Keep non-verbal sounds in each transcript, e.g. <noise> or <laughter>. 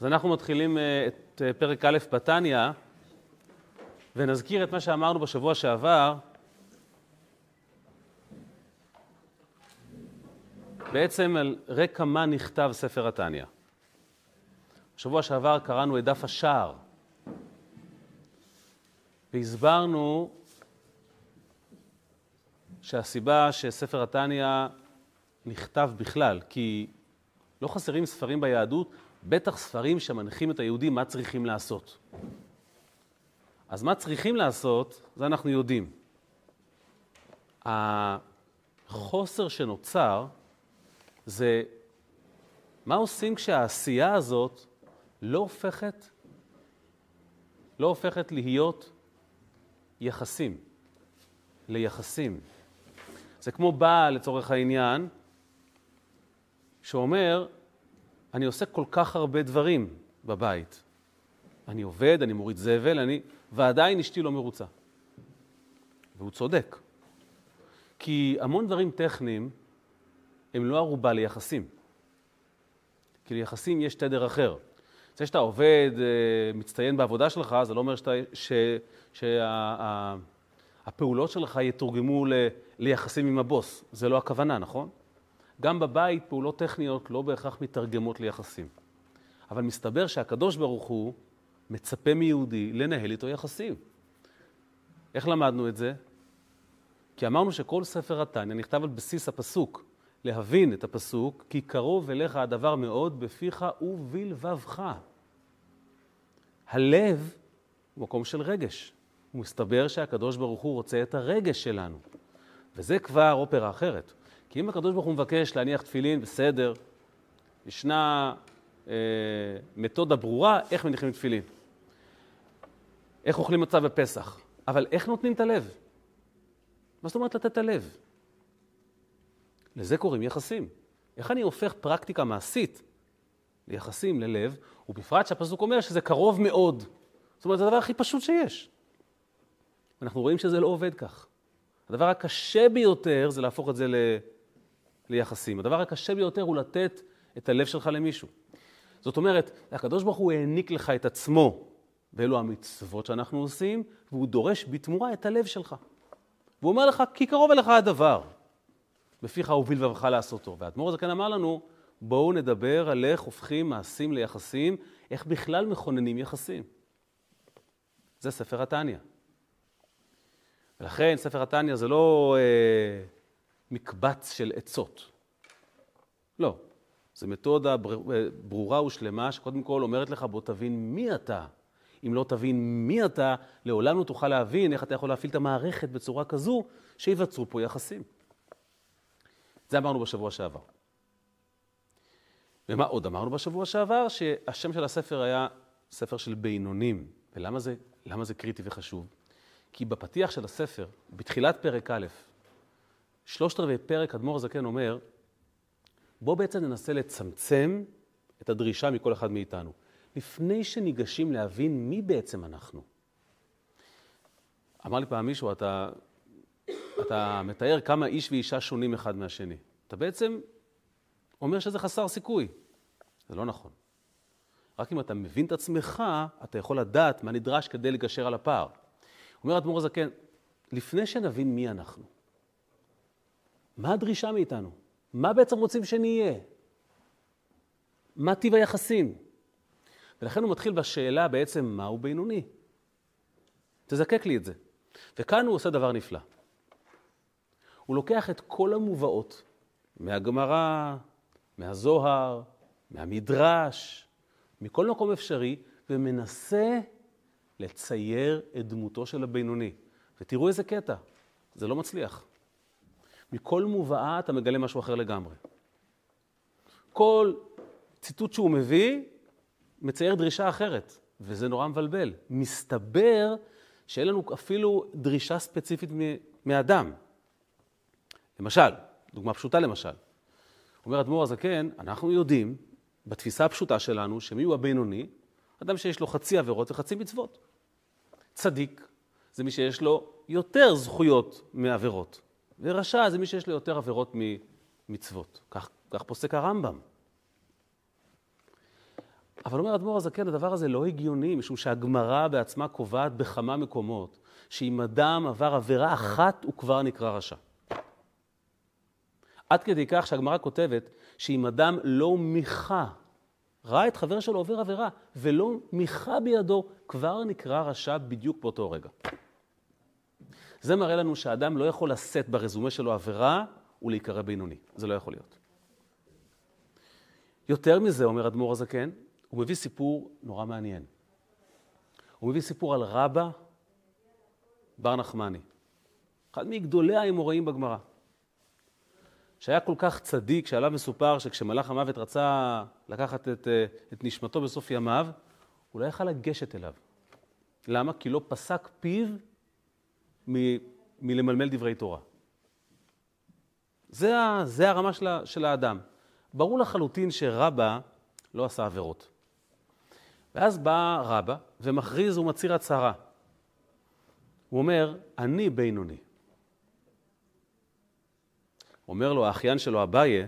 אז אנחנו מתחילים אה, את אה, פרק א' בתניא, ונזכיר את מה שאמרנו בשבוע שעבר. בעצם על רקע מה נכתב ספר התניא. בשבוע שעבר קראנו את דף השער, והסברנו שהסיבה שספר התניא נכתב בכלל, כי לא חסרים ספרים ביהדות בטח ספרים שמנחים את היהודים מה צריכים לעשות. אז מה צריכים לעשות, זה אנחנו יודעים. החוסר שנוצר זה מה עושים כשהעשייה הזאת לא הופכת, לא הופכת להיות יחסים, ליחסים. זה כמו בעל, לצורך העניין, שאומר, אני עושה כל כך הרבה דברים בבית. אני עובד, אני מוריד זבל, אני... ועדיין אשתי לא מרוצה. והוא צודק. כי המון דברים טכניים הם לא ערובה ליחסים. כי ליחסים יש תדר אחר. זה שאתה עובד, אה, מצטיין בעבודה שלך, זה לא אומר שהפעולות שה, שלך יתורגמו ל, ליחסים עם הבוס. זה לא הכוונה, נכון? גם בבית פעולות טכניות לא בהכרח מתרגמות ליחסים. אבל מסתבר שהקדוש ברוך הוא מצפה מיהודי לנהל איתו יחסים. איך למדנו את זה? כי אמרנו שכל ספר התניא נכתב על בסיס הפסוק, להבין את הפסוק, כי קרוב אליך הדבר מאוד בפיך ובלבבך. הלב הוא מקום של רגש. ומסתבר שהקדוש ברוך הוא רוצה את הרגש שלנו. וזה כבר אופרה אחרת. כי אם הקדוש ברוך הוא מבקש להניח תפילין, בסדר, ישנה אה, מתודה ברורה איך מניחים תפילין. איך אוכלים מצה בפסח. אבל איך נותנים את הלב? מה זאת אומרת לתת את הלב? לזה קוראים יחסים. איך אני הופך פרקטיקה מעשית ליחסים, ללב, ובפרט שהפסוק אומר שזה קרוב מאוד. זאת אומרת, זה הדבר הכי פשוט שיש. אנחנו רואים שזה לא עובד כך. הדבר הקשה ביותר זה להפוך את זה ל... ליחסים. הדבר הקשה ביותר הוא לתת את הלב שלך למישהו. זאת אומרת, הקדוש ברוך הוא העניק לך את עצמו, ואלו המצוות שאנחנו עושים, והוא דורש בתמורה את הלב שלך. והוא אומר לך, כי קרוב אליך הדבר, בפיך ובלבבך לעשותו. והאדמו"ר הזקן אמר לנו, בואו נדבר על איך הופכים מעשים ליחסים, איך בכלל מכוננים יחסים. זה ספר התניא. ולכן ספר התניא זה לא... אה, מקבץ של עצות. לא. זו מתודה ברורה ושלמה, שקודם כל אומרת לך, בוא תבין מי אתה. אם לא תבין מי אתה, לעולם לא תוכל להבין איך אתה יכול להפעיל את המערכת בצורה כזו שיווצרו פה יחסים. זה אמרנו בשבוע שעבר. ומה עוד אמרנו בשבוע שעבר? שהשם של הספר היה ספר של בינונים. ולמה זה, זה קריטי וחשוב? כי בפתיח של הספר, בתחילת פרק א', שלושת רבעי פרק אדמו"ר הזקן אומר, בוא בעצם ננסה לצמצם את הדרישה מכל אחד מאיתנו, לפני שניגשים להבין מי בעצם אנחנו. אמר לי פעם מישהו, אתה, אתה מתאר כמה איש ואישה שונים אחד מהשני. אתה בעצם אומר שזה חסר סיכוי. זה לא נכון. רק אם אתה מבין את עצמך, אתה יכול לדעת מה נדרש כדי לגשר על הפער. אומר אדמו"ר הזקן, לפני שנבין מי אנחנו, מה הדרישה מאיתנו? מה בעצם רוצים שנהיה? מה טיב היחסים? ולכן הוא מתחיל בשאלה בעצם מהו בינוני. תזקק לי את זה. וכאן הוא עושה דבר נפלא. הוא לוקח את כל המובאות מהגמרא, מהזוהר, מהמדרש, מכל מקום אפשרי, ומנסה לצייר את דמותו של הבינוני. ותראו איזה קטע, זה לא מצליח. מכל מובאה אתה מגלה משהו אחר לגמרי. כל ציטוט שהוא מביא מצייר דרישה אחרת, וזה נורא מבלבל. מסתבר שאין לנו אפילו דרישה ספציפית מאדם. למשל, דוגמה פשוטה למשל, אומר אדמו"ר הזקן, אנחנו יודעים, בתפיסה הפשוטה שלנו, שמי הוא הבינוני? אדם שיש לו חצי עבירות וחצי מצוות. צדיק זה מי שיש לו יותר זכויות מעבירות. ורשע זה מי שיש לו יותר עבירות ממצוות. כך, כך פוסק הרמב"ם. אבל אומר אדמו"ר הזקן, הדבר הזה לא הגיוני, משום שהגמרא בעצמה קובעת בכמה מקומות, שאם אדם עבר עבירה אחת, הוא כבר נקרא רשע. עד כדי כך שהגמרא כותבת שאם אדם לא מיכה, ראה את חבר שלו עובר עבירה, ולא מיכה בידו, כבר נקרא רשע בדיוק באותו רגע. זה מראה לנו שהאדם לא יכול לשאת ברזומה שלו עבירה ולהיקרא בינוני. זה לא יכול להיות. יותר מזה, אומר אדמו"ר הזקן, הוא מביא סיפור נורא מעניין. הוא מביא סיפור על רבא בר נחמני, אחד מגדולי האמוראים בגמרא, שהיה כל כך צדיק, שעליו מסופר שכשמלאך המוות רצה לקחת את, אה, את נשמתו בסוף ימיו, הוא לא יכל לגשת אליו. למה? כי לא פסק פיו מלמלמל דברי תורה. זה, זה הרמה של, של האדם. ברור לחלוטין שרבא לא עשה עבירות. ואז בא רבא ומכריז ומצהיר הצהרה. הוא אומר, אני בינוני. אומר לו האחיין שלו, אביי,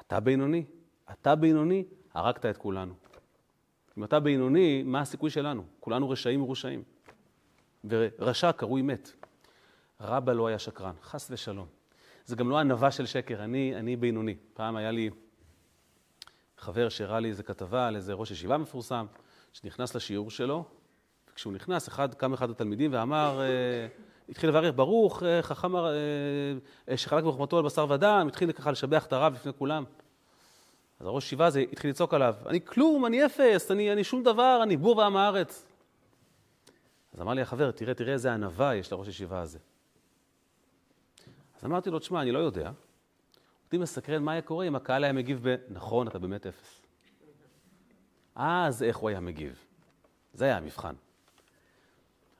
אתה בינוני? אתה בינוני, הרגת את כולנו. אם אתה בינוני, מה הסיכוי שלנו? כולנו רשעים מרושעים. ורשע קרוי מת. רבא לא היה שקרן, חס ושלום. זה גם לא ענווה של שקר, אני, אני בינוני. פעם היה לי חבר שהראה לי איזה כתבה על איזה ראש ישיבה מפורסם, שנכנס לשיעור שלו, וכשהוא נכנס, אחד, קם אחד התלמידים ואמר, אה, התחיל לברך, ברוך, אה, חכם אה, שחלק בחוכמתו על בשר ודם, התחיל ככה לשבח את הרב לפני כולם. אז הראש ישיבה הזה התחיל לצעוק עליו, אני כלום, אני אפס, אני, אני שום דבר, אני בור ועם הארץ. אז אמר לי החבר, תראה, תראה איזה ענווה יש לראש ישיבה הזה. אז אמרתי לו, תשמע, אני לא יודע. אותי מסקרן מה היה קורה אם הקהל היה מגיב ב... נכון, אתה באמת אפס. אז איך הוא היה מגיב? זה היה המבחן.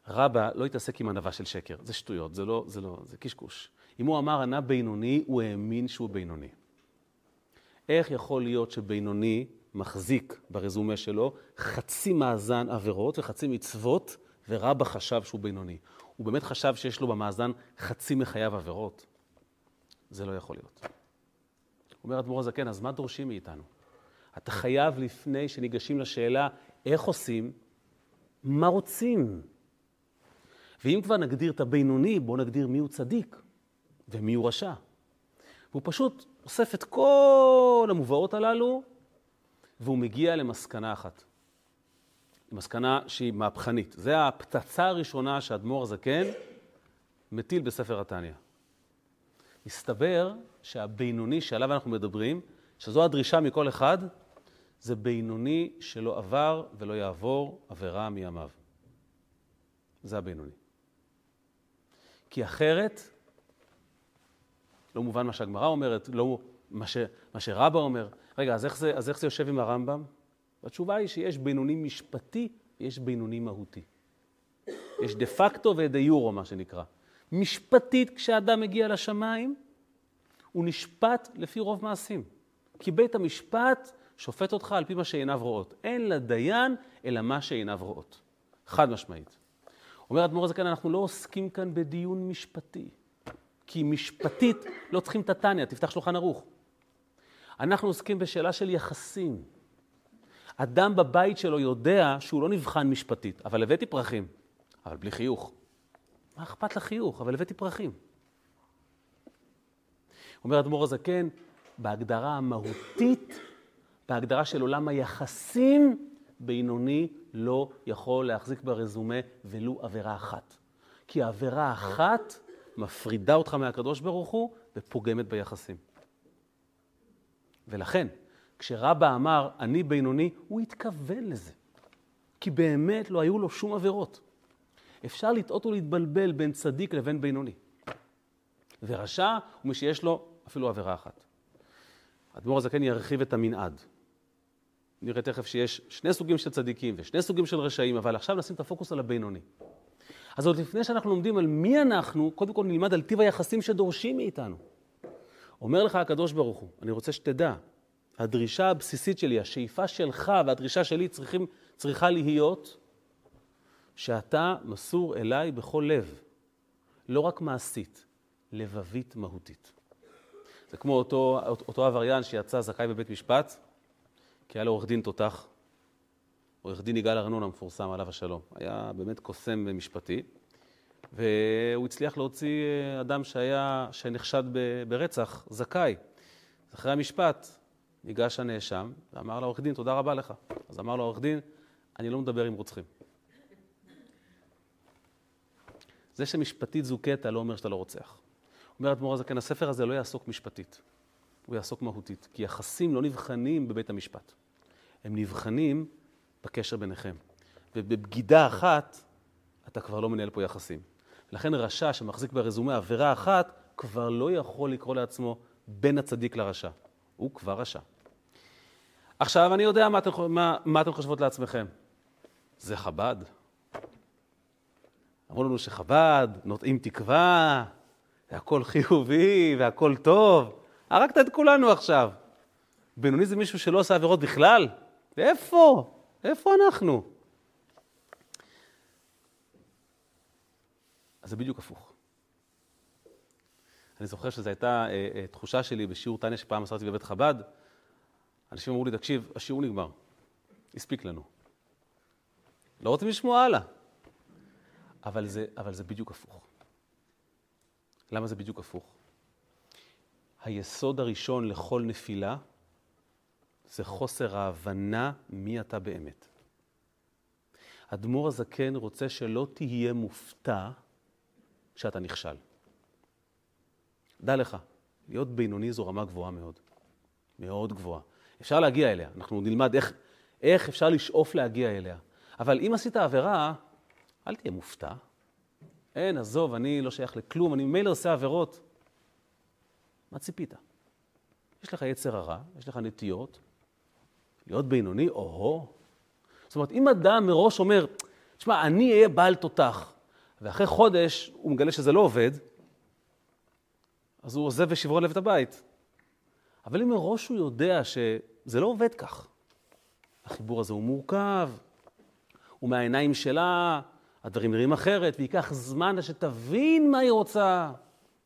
רבא לא התעסק עם ענווה של שקר, זה שטויות, זה לא, זה לא, זה קשקוש. אם הוא אמר ענה בינוני, הוא האמין שהוא בינוני. איך יכול להיות שבינוני מחזיק ברזומה שלו חצי מאזן עבירות וחצי מצוות, ורבא חשב שהוא בינוני? הוא באמת חשב שיש לו במאזן חצי מחייו עבירות? זה לא יכול להיות. אומר אדמו"ר הזקן, אז מה דורשים מאיתנו? אתה חייב לפני שניגשים לשאלה איך עושים, מה רוצים? ואם כבר נגדיר את הבינוני, בואו נגדיר מיהו צדיק ומיהו רשע. והוא פשוט אוסף את כל המובאות הללו, והוא מגיע למסקנה אחת. מסקנה שהיא מהפכנית. זה הפצצה הראשונה שאדמו"ר הזקן מטיל בספר התניא. מסתבר שהבינוני שעליו אנחנו מדברים, שזו הדרישה מכל אחד, זה בינוני שלא עבר ולא יעבור עבירה מימיו. זה הבינוני. כי אחרת, לא מובן מה שהגמרא אומרת, לא מה, ש, מה שרבא אומר. רגע, אז איך, זה, אז איך זה יושב עם הרמב"ם? התשובה היא שיש בינוני משפטי ויש בינוני מהותי. יש דה פקטו ודה יורו, מה שנקרא. משפטית, כשאדם מגיע לשמיים, הוא נשפט לפי רוב מעשים. כי בית המשפט שופט אותך על פי מה שעיניו רואות. אין לדיין אלא מה שעיניו רואות. חד משמעית. אומר אדמו"ר הזקן, אנחנו לא עוסקים כאן בדיון משפטי. כי משפטית לא צריכים את התניא, תפתח שולחן ערוך. אנחנו עוסקים בשאלה של יחסים. אדם בבית שלו יודע שהוא לא נבחן משפטית, אבל הבאתי פרחים, אבל בלי חיוך. מה אכפת לחיוך? אבל הבאתי פרחים. אומר אדמו"ר הזקן, בהגדרה המהותית, בהגדרה של עולם היחסים, בינוני לא יכול להחזיק ברזומה ולו עבירה אחת. כי עבירה אחת מפרידה אותך מהקדוש ברוך הוא ופוגמת ביחסים. ולכן, כשרבא אמר, אני בינוני, הוא התכוון לזה. כי באמת לא היו לו שום עבירות. אפשר לטעות ולהתבלבל בין צדיק לבין בינוני. ורשע הוא מי שיש לו אפילו עבירה אחת. האדמו"ר הזקן ירחיב את המנעד. נראה תכף שיש שני סוגים של צדיקים ושני סוגים של רשעים, אבל עכשיו נשים את הפוקוס על הבינוני. אז עוד לפני שאנחנו לומדים על מי אנחנו, קודם כל נלמד על טיב היחסים שדורשים מאיתנו. אומר לך הקדוש ברוך הוא, אני רוצה שתדע, הדרישה הבסיסית שלי, השאיפה שלך והדרישה שלי צריכים, צריכה להיות שאתה מסור אליי בכל לב, לא רק מעשית, לבבית מהותית. זה כמו אותו, אותו עבריין שיצא זכאי בבית משפט, כי היה לו עורך דין תותח, עורך דין יגאל ארנון המפורסם, עליו השלום. היה באמת קוסם משפטי, והוא הצליח להוציא אה, אדם שהיה, שנחשד ברצח, זכאי. אחרי המשפט ניגש הנאשם ואמר לעורך דין, תודה רבה לך. אז אמר לו העורך דין, אני לא מדבר עם רוצחים. זה שמשפטית זוכית לא אומר שאתה לא רוצח. אומר אדמו"ר הזקן, הספר הזה לא יעסוק משפטית, הוא יעסוק מהותית, כי יחסים לא נבחנים בבית המשפט, הם נבחנים בקשר ביניכם. ובבגידה אחת, אתה כבר לא מנהל פה יחסים. לכן רשע שמחזיק ברזומה עבירה אחת, כבר לא יכול לקרוא לעצמו בין הצדיק לרשע. הוא כבר רשע. עכשיו, אני יודע מה אתם, מה, מה אתם חושבות לעצמכם. זה חב"ד. אמרו לנו שחב"ד נוטעים תקווה, והכל חיובי, והכל טוב. הרגת את כולנו עכשיו. בינוני זה מישהו שלא עושה עבירות בכלל? איפה? איפה אנחנו? אז זה בדיוק הפוך. אני זוכר שזו הייתה אה, אה, תחושה שלי בשיעור טניה שפעם עשיתי בבית חב"ד. אנשים אמרו לי, תקשיב, השיעור נגמר, הספיק לנו. לא רוצים לשמוע הלאה. אבל זה, אבל זה בדיוק הפוך. למה זה בדיוק הפוך? היסוד הראשון לכל נפילה זה חוסר ההבנה מי אתה באמת. אדמו"ר הזקן רוצה שלא תהיה מופתע כשאתה נכשל. דע לך, להיות בינוני זו רמה גבוהה מאוד. מאוד גבוהה. אפשר להגיע אליה, אנחנו נלמד איך, איך אפשר לשאוף להגיע אליה. אבל אם עשית עבירה, אל תהיה מופתע. אין, עזוב, אני לא שייך לכלום, אני ממילא עושה עבירות. מה ציפית? יש לך יצר הרע, יש לך נטיות, להיות בינוני, או-הו. זאת אומרת, אם אדם מראש אומר, תשמע, אני אהיה בעל תותח, ואחרי חודש הוא מגלה שזה לא עובד, אז הוא עוזב ושברו לב את הבית. אבל אם מראש הוא יודע שזה לא עובד כך, החיבור הזה הוא מורכב, הוא מהעיניים שלה, הדברים נראים אחרת, וייקח זמן שתבין מה היא רוצה.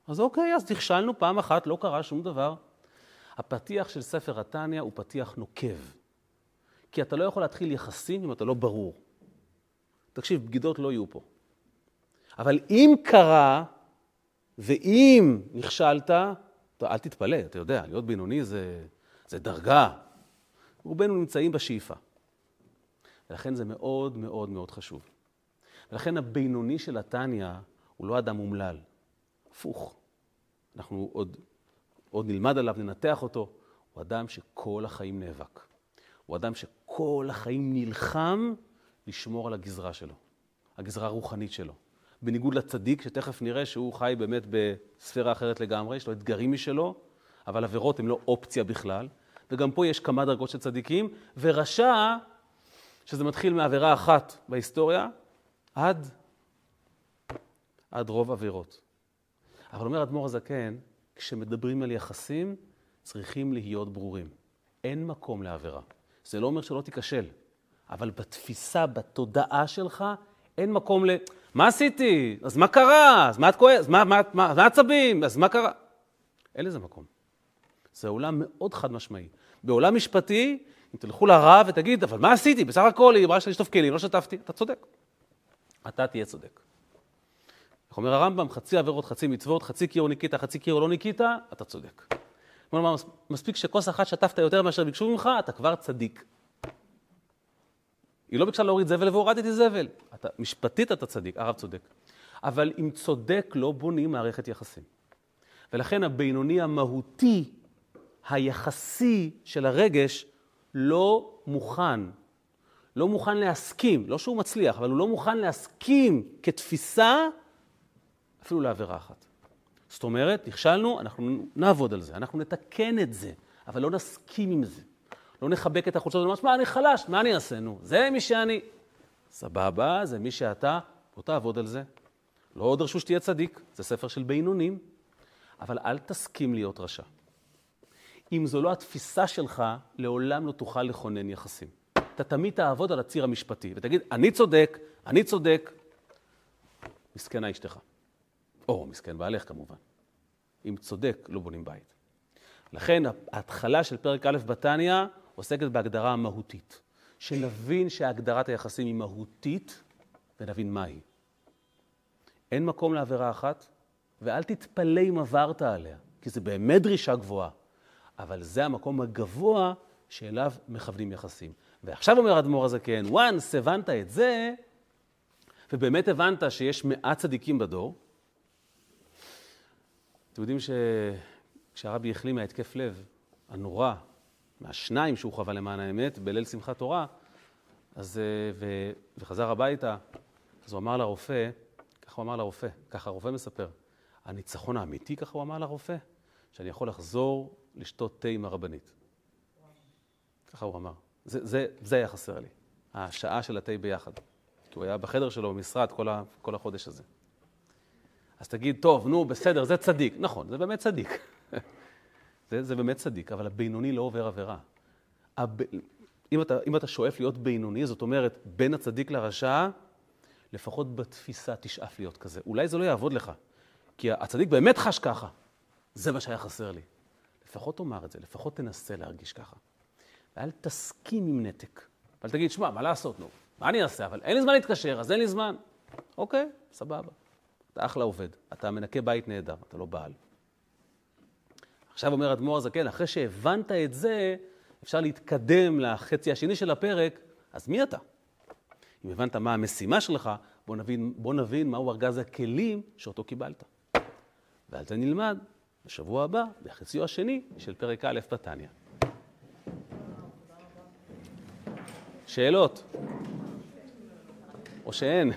אז אוקיי, אז נכשלנו פעם אחת, לא קרה שום דבר. הפתיח של ספר התניא הוא פתיח נוקב. כי אתה לא יכול להתחיל יחסים אם אתה לא ברור. תקשיב, בגידות לא יהיו פה. אבל אם קרה, ואם נכשלת, אל תתפלא, אתה יודע, להיות בינוני זה, זה דרגה. רובנו נמצאים בשאיפה. ולכן זה מאוד מאוד מאוד חשוב. ולכן הבינוני של התניא הוא לא אדם אומלל, הפוך. אנחנו עוד, עוד נלמד עליו, ננתח אותו. הוא אדם שכל החיים נאבק. הוא אדם שכל החיים נלחם לשמור על הגזרה שלו, הגזרה הרוחנית שלו. בניגוד לצדיק, שתכף נראה שהוא חי באמת בספירה אחרת לגמרי, יש לו אתגרים משלו, אבל עבירות הן לא אופציה בכלל. וגם פה יש כמה דרגות של צדיקים, ורשע, שזה מתחיל מעבירה אחת בהיסטוריה, עד, עד רוב עבירות. אבל אומר אדמו"ר הזקן, כשמדברים על יחסים, צריכים להיות ברורים. אין מקום לעבירה. זה לא אומר שלא תיכשל, אבל בתפיסה, בתודעה שלך, אין מקום ל... מה עשיתי? אז מה קרה? אז מה את כועסת? אז מה, מה, מה, מה עצבים? אז מה קרה? אין לזה מקום. זה עולם מאוד חד משמעי. בעולם משפטי, אם תלכו לרב ותגיד, אבל מה עשיתי? בסך הכל היא אמרה שאני לשטוף כלים, לא שטפתי. אתה צודק. אתה תהיה צודק. איך אומר הרמב"ם, חצי עבירות, חצי מצוות, חצי קיור ניקית, חצי קיור לא ניקית, אתה צודק. כלומר, מספיק שכוס אחת שטפת יותר מאשר ביקשו ממך, אתה כבר צדיק. היא לא ביקשה להוריד זבל והורדתי זבל. אתה, משפטית אתה צדיק, הרב צודק. אבל עם צודק לא בונים מערכת יחסים. ולכן הבינוני המהותי, היחסי של הרגש, לא מוכן, לא מוכן להסכים, לא שהוא מצליח, אבל הוא לא מוכן להסכים כתפיסה אפילו לעבירה אחת. זאת אומרת, נכשלנו, אנחנו נעבוד על זה, אנחנו נתקן את זה, אבל לא נסכים עם זה. לא נחבק את החולצות ונאמר, מה, אני חלש, מה אני אעשה? נו, זה מי שאני. סבבה, זה מי שאתה, בוא תעבוד על זה. לא דרשו שתהיה צדיק, זה ספר של בינונים, אבל אל תסכים להיות רשע. אם זו לא התפיסה שלך, לעולם לא תוכל לכונן יחסים. אתה תמיד תעבוד על הציר המשפטי, ותגיד, אני צודק, אני צודק, מסכנה אשתך. או מסכן בעלך כמובן. אם צודק, לא בונים בית. לכן ההתחלה של פרק א' בתניא עוסקת בהגדרה המהותית. שנבין שהגדרת היחסים היא מהותית ונבין מהי. אין מקום לעבירה אחת, ואל תתפלא אם עברת עליה, כי זה באמת דרישה גבוהה, אבל זה המקום הגבוה שאליו מכוונים יחסים. ועכשיו אומר האדמו"ר הזקן, once הבנת את זה, ובאמת הבנת שיש מעט צדיקים בדור, אתם יודעים שכשהרבי החלים מההתקף לב הנורא, מהשניים שהוא חווה למען האמת, בליל שמחת תורה, אז, אה, ו, וחזר הביתה, אז הוא אמר לרופא, ככה הוא אמר לרופא, ככה הרופא מספר, הניצחון האמיתי, ככה הוא אמר לרופא, שאני יכול לחזור לשתות תה עם הרבנית. ככה הוא אמר. זה, זה, זה היה חסר לי, השעה של התה ביחד. כי הוא היה בחדר שלו במשרד כל, ה, כל החודש הזה. אז תגיד, טוב, נו, בסדר, זה צדיק. נכון, זה באמת צדיק. <laughs> זה, זה באמת צדיק, אבל הבינוני לא עובר עבירה. הב... אם, אתה, אם אתה שואף להיות בינוני, זאת אומרת, בין הצדיק לרשע, לפחות בתפיסה תשאף להיות כזה. אולי זה לא יעבוד לך, כי הצדיק באמת חש ככה. זה מה שהיה חסר לי. לפחות תאמר את זה, לפחות תנסה להרגיש ככה. ואל תסכים עם נתק. אבל תגיד, שמע, מה לעשות, נו? מה אני אעשה? אבל אין לי זמן להתקשר, אז אין לי זמן. אוקיי, סבבה. אתה אחלה עובד, אתה מנקה בית נהדר, אתה לא בעל. עכשיו אומר אדמו"ר הזקן, אחרי שהבנת את זה, אפשר להתקדם לחצי השני של הפרק, אז מי אתה? אם הבנת מה המשימה שלך, בוא נבין, בוא נבין מהו ארגז הכלים שאותו קיבלת. ועל זה נלמד בשבוע הבא, בחציו השני של פרק א' בתניא. שאלות? או שאין?